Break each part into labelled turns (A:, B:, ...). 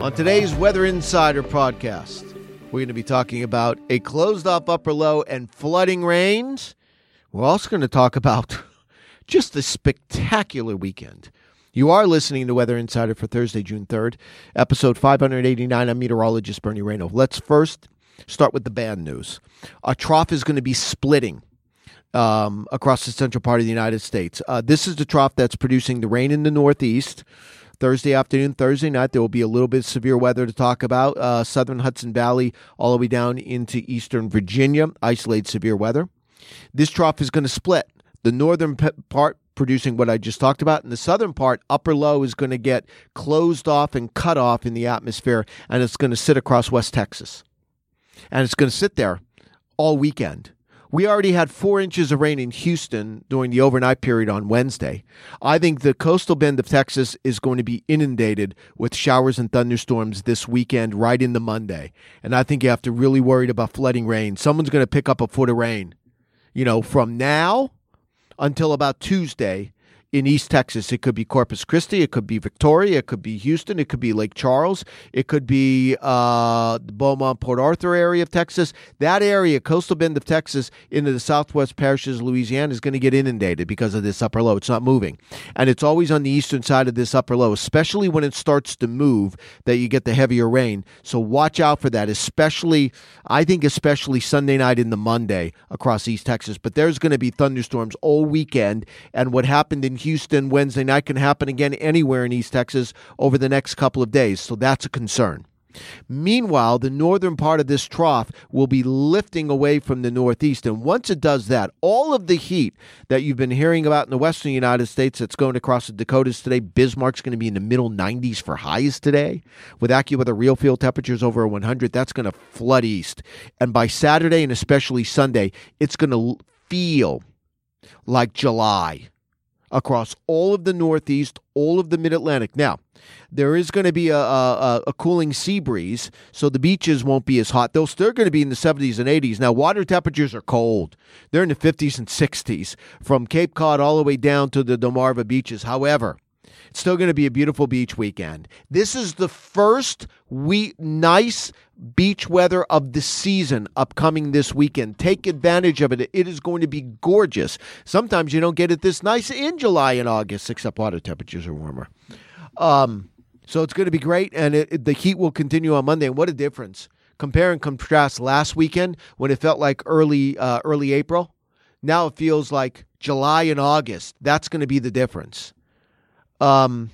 A: On today's Weather Insider podcast, we're going to be talking about a closed off upper low and flooding rains. We're also going to talk about just a spectacular weekend. You are listening to Weather Insider for Thursday, June 3rd, episode 589. I'm meteorologist Bernie Rayno. Let's first start with the bad news. A trough is going to be splitting um, across the central part of the United States. Uh, this is the trough that's producing the rain in the Northeast. Thursday afternoon, Thursday night, there will be a little bit of severe weather to talk about. Uh, southern Hudson Valley, all the way down into eastern Virginia, isolated severe weather. This trough is going to split. The northern part producing what I just talked about, and the southern part, upper low, is going to get closed off and cut off in the atmosphere, and it's going to sit across West Texas. And it's going to sit there all weekend. We already had four inches of rain in Houston during the overnight period on Wednesday. I think the coastal bend of Texas is going to be inundated with showers and thunderstorms this weekend, right into Monday. And I think you have to really worry about flooding rain. Someone's going to pick up a foot of rain, you know, from now until about Tuesday in East Texas. It could be Corpus Christi, it could be Victoria, it could be Houston, it could be Lake Charles, it could be uh, the Beaumont Port Arthur area of Texas. That area, coastal bend of Texas, into the southwest parishes of Louisiana, is going to get inundated because of this upper low. It's not moving, and it's always on the eastern side of this upper low, especially when it starts to move, that you get the heavier rain. So watch out for that, especially I think especially Sunday night into Monday across East Texas. But there's going to be thunderstorms all weekend, and what happened in Houston Wednesday night can happen again anywhere in East Texas over the next couple of days. So that's a concern. Meanwhile, the northern part of this trough will be lifting away from the northeast. And once it does that, all of the heat that you've been hearing about in the western United States that's going across the Dakotas today, Bismarck's going to be in the middle 90s for highs today. With AccuWeather RealFeel temperatures over 100, that's going to flood east. And by Saturday and especially Sunday, it's going to feel like July across all of the Northeast, all of the Mid Atlantic. Now, there is going to be a, a, a, cooling sea breeze, so the beaches won't be as hot. They'll still going to be in the 70s and 80s. Now, water temperatures are cold. They're in the 50s and 60s from Cape Cod all the way down to the Delmarva beaches. However, it's still going to be a beautiful beach weekend. This is the first week, nice beach weather of the season upcoming this weekend. Take advantage of it. It is going to be gorgeous. Sometimes you don't get it this nice in July and August, except water temperatures are warmer. Um, so it's going to be great, and it, it, the heat will continue on Monday. And what a difference! Compare and contrast last weekend when it felt like early uh, early April. Now it feels like July and August. That's going to be the difference. Um,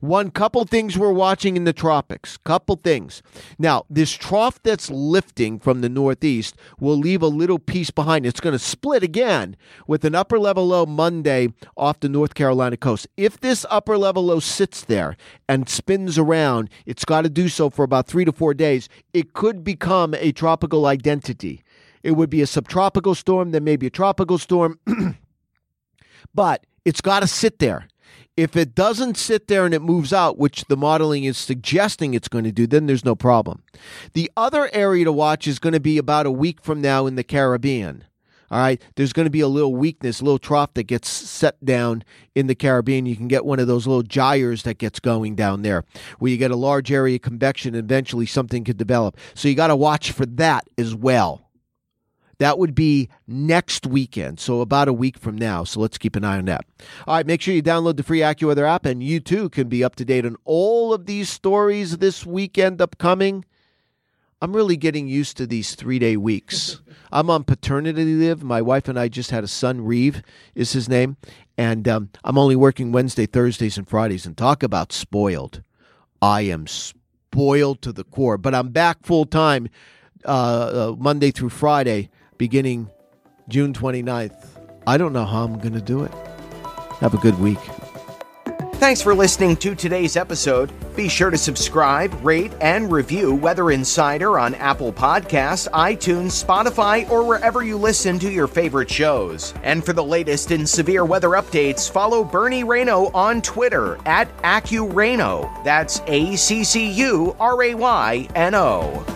A: one couple things we're watching in the tropics. Couple things. Now, this trough that's lifting from the northeast will leave a little piece behind. It's going to split again with an upper level low Monday off the North Carolina coast. If this upper level low sits there and spins around, it's got to do so for about three to four days. It could become a tropical identity. It would be a subtropical storm, then maybe a tropical storm. but it's got to sit there. If it doesn't sit there and it moves out, which the modeling is suggesting it's going to do, then there's no problem. The other area to watch is going to be about a week from now in the Caribbean. All right, there's going to be a little weakness, a little trough that gets set down in the Caribbean. You can get one of those little gyres that gets going down there, where you get a large area of convection. And eventually, something could develop. So you got to watch for that as well. That would be next weekend, so about a week from now. So let's keep an eye on that. All right, make sure you download the free AccuWeather app, and you too can be up to date on all of these stories this weekend upcoming. I'm really getting used to these three day weeks. I'm on paternity leave. My wife and I just had a son, Reeve is his name. And um, I'm only working Wednesday, Thursdays, and Fridays. And talk about spoiled. I am spoiled to the core. But I'm back full time uh, uh, Monday through Friday beginning June 29th. I don't know how I'm going to do it. Have a good week.
B: Thanks for listening to today's episode. Be sure to subscribe, rate, and review Weather Insider on Apple Podcasts, iTunes, Spotify, or wherever you listen to your favorite shows. And for the latest in severe weather updates, follow Bernie Rayno on Twitter at AccuRayno. That's A C C U R A Y N O.